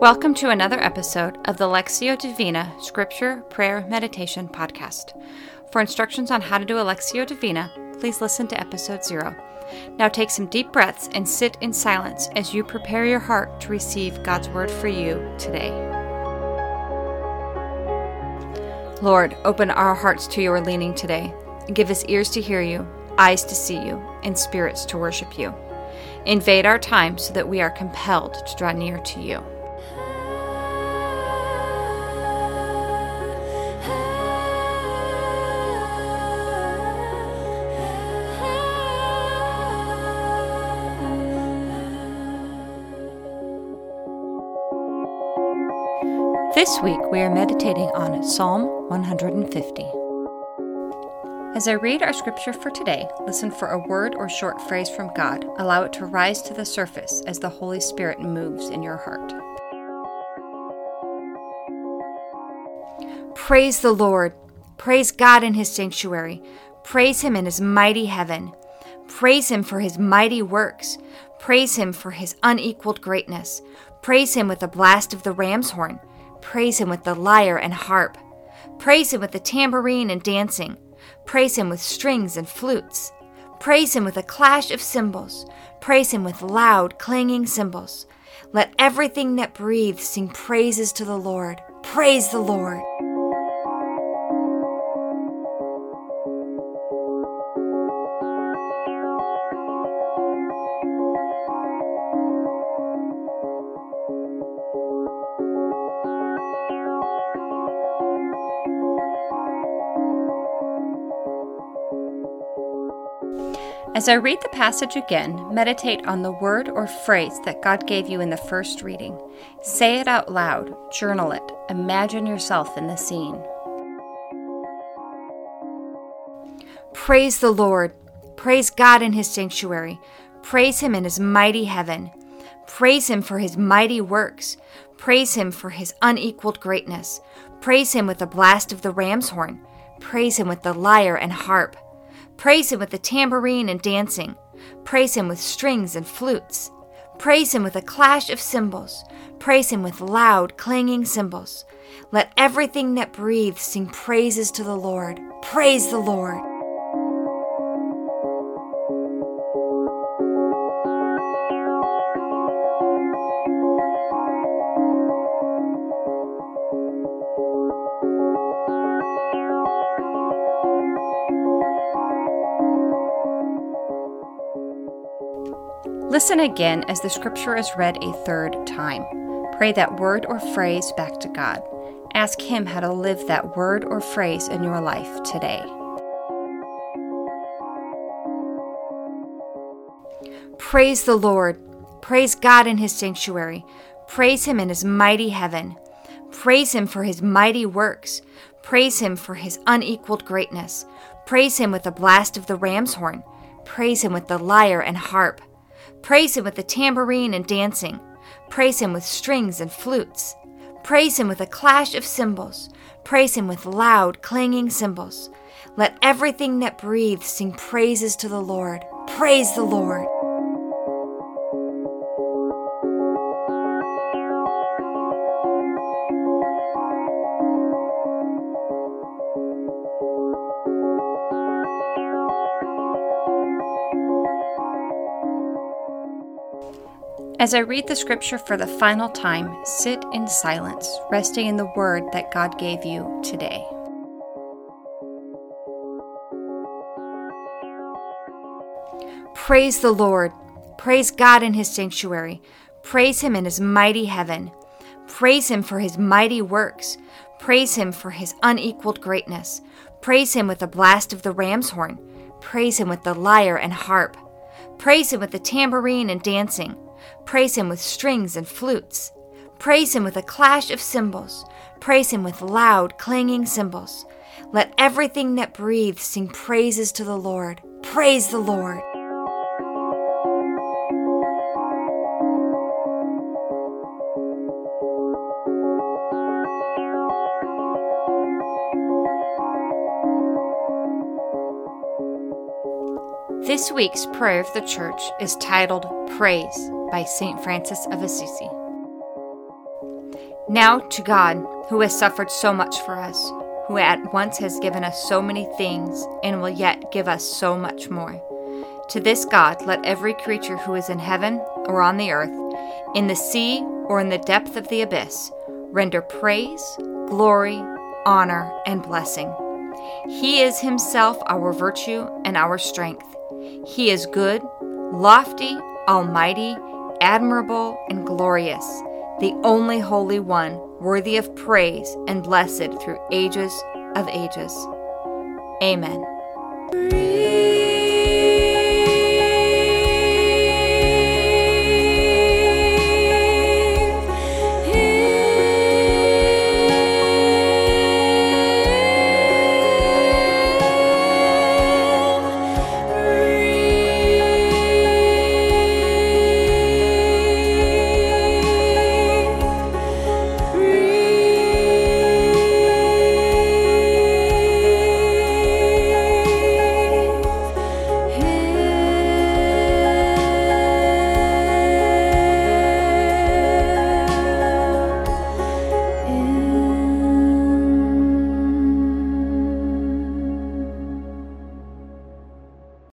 Welcome to another episode of the Lectio Divina Scripture Prayer Meditation Podcast. For instructions on how to do a Lectio Divina, please listen to episode zero. Now take some deep breaths and sit in silence as you prepare your heart to receive God's word for you today. Lord, open our hearts to your leaning today. Give us ears to hear you, eyes to see you, and spirits to worship you. Invade our time so that we are compelled to draw near to you. This week we are meditating on Psalm 150. As I read our scripture for today, listen for a word or short phrase from God. Allow it to rise to the surface as the Holy Spirit moves in your heart. Praise the Lord. Praise God in his sanctuary. Praise him in his mighty heaven. Praise him for his mighty works. Praise him for his unequaled greatness. Praise him with the blast of the ram's horn. Praise him with the lyre and harp. Praise him with the tambourine and dancing. Praise him with strings and flutes. Praise him with a clash of cymbals. Praise him with loud, clanging cymbals. Let everything that breathes sing praises to the Lord. Praise the Lord. As I read the passage again, meditate on the word or phrase that God gave you in the first reading. Say it out loud, journal it, imagine yourself in the scene. Praise the Lord. Praise God in his sanctuary. Praise him in his mighty heaven. Praise him for his mighty works. Praise him for his unequaled greatness. Praise him with the blast of the ram's horn. Praise him with the lyre and harp. Praise him with the tambourine and dancing. Praise him with strings and flutes. Praise him with a clash of cymbals. Praise him with loud, clanging cymbals. Let everything that breathes sing praises to the Lord. Praise the Lord. Listen again as the scripture is read a third time. Pray that word or phrase back to God. Ask Him how to live that word or phrase in your life today. Praise the Lord. Praise God in His sanctuary. Praise Him in His mighty heaven. Praise Him for His mighty works. Praise Him for His unequaled greatness. Praise Him with the blast of the ram's horn. Praise Him with the lyre and harp. Praise him with the tambourine and dancing. Praise him with strings and flutes. Praise him with a clash of cymbals. Praise him with loud, clanging cymbals. Let everything that breathes sing praises to the Lord. Praise the Lord. As I read the scripture for the final time, sit in silence, resting in the word that God gave you today. Praise the Lord. Praise God in his sanctuary. Praise him in his mighty heaven. Praise him for his mighty works. Praise him for his unequaled greatness. Praise him with the blast of the ram's horn. Praise him with the lyre and harp. Praise him with the tambourine and dancing. Praise him with strings and flutes. Praise him with a clash of cymbals. Praise him with loud, clanging cymbals. Let everything that breathes sing praises to the Lord. Praise the Lord. This week's prayer of the church is titled Praise by St. Francis of Assisi. Now to God, who has suffered so much for us, who at once has given us so many things and will yet give us so much more. To this God, let every creature who is in heaven or on the earth, in the sea or in the depth of the abyss, render praise, glory, honor, and blessing. He is himself our virtue and our strength. He is good, lofty, almighty, admirable and glorious, the only Holy One, worthy of praise and blessed through ages of ages. Amen.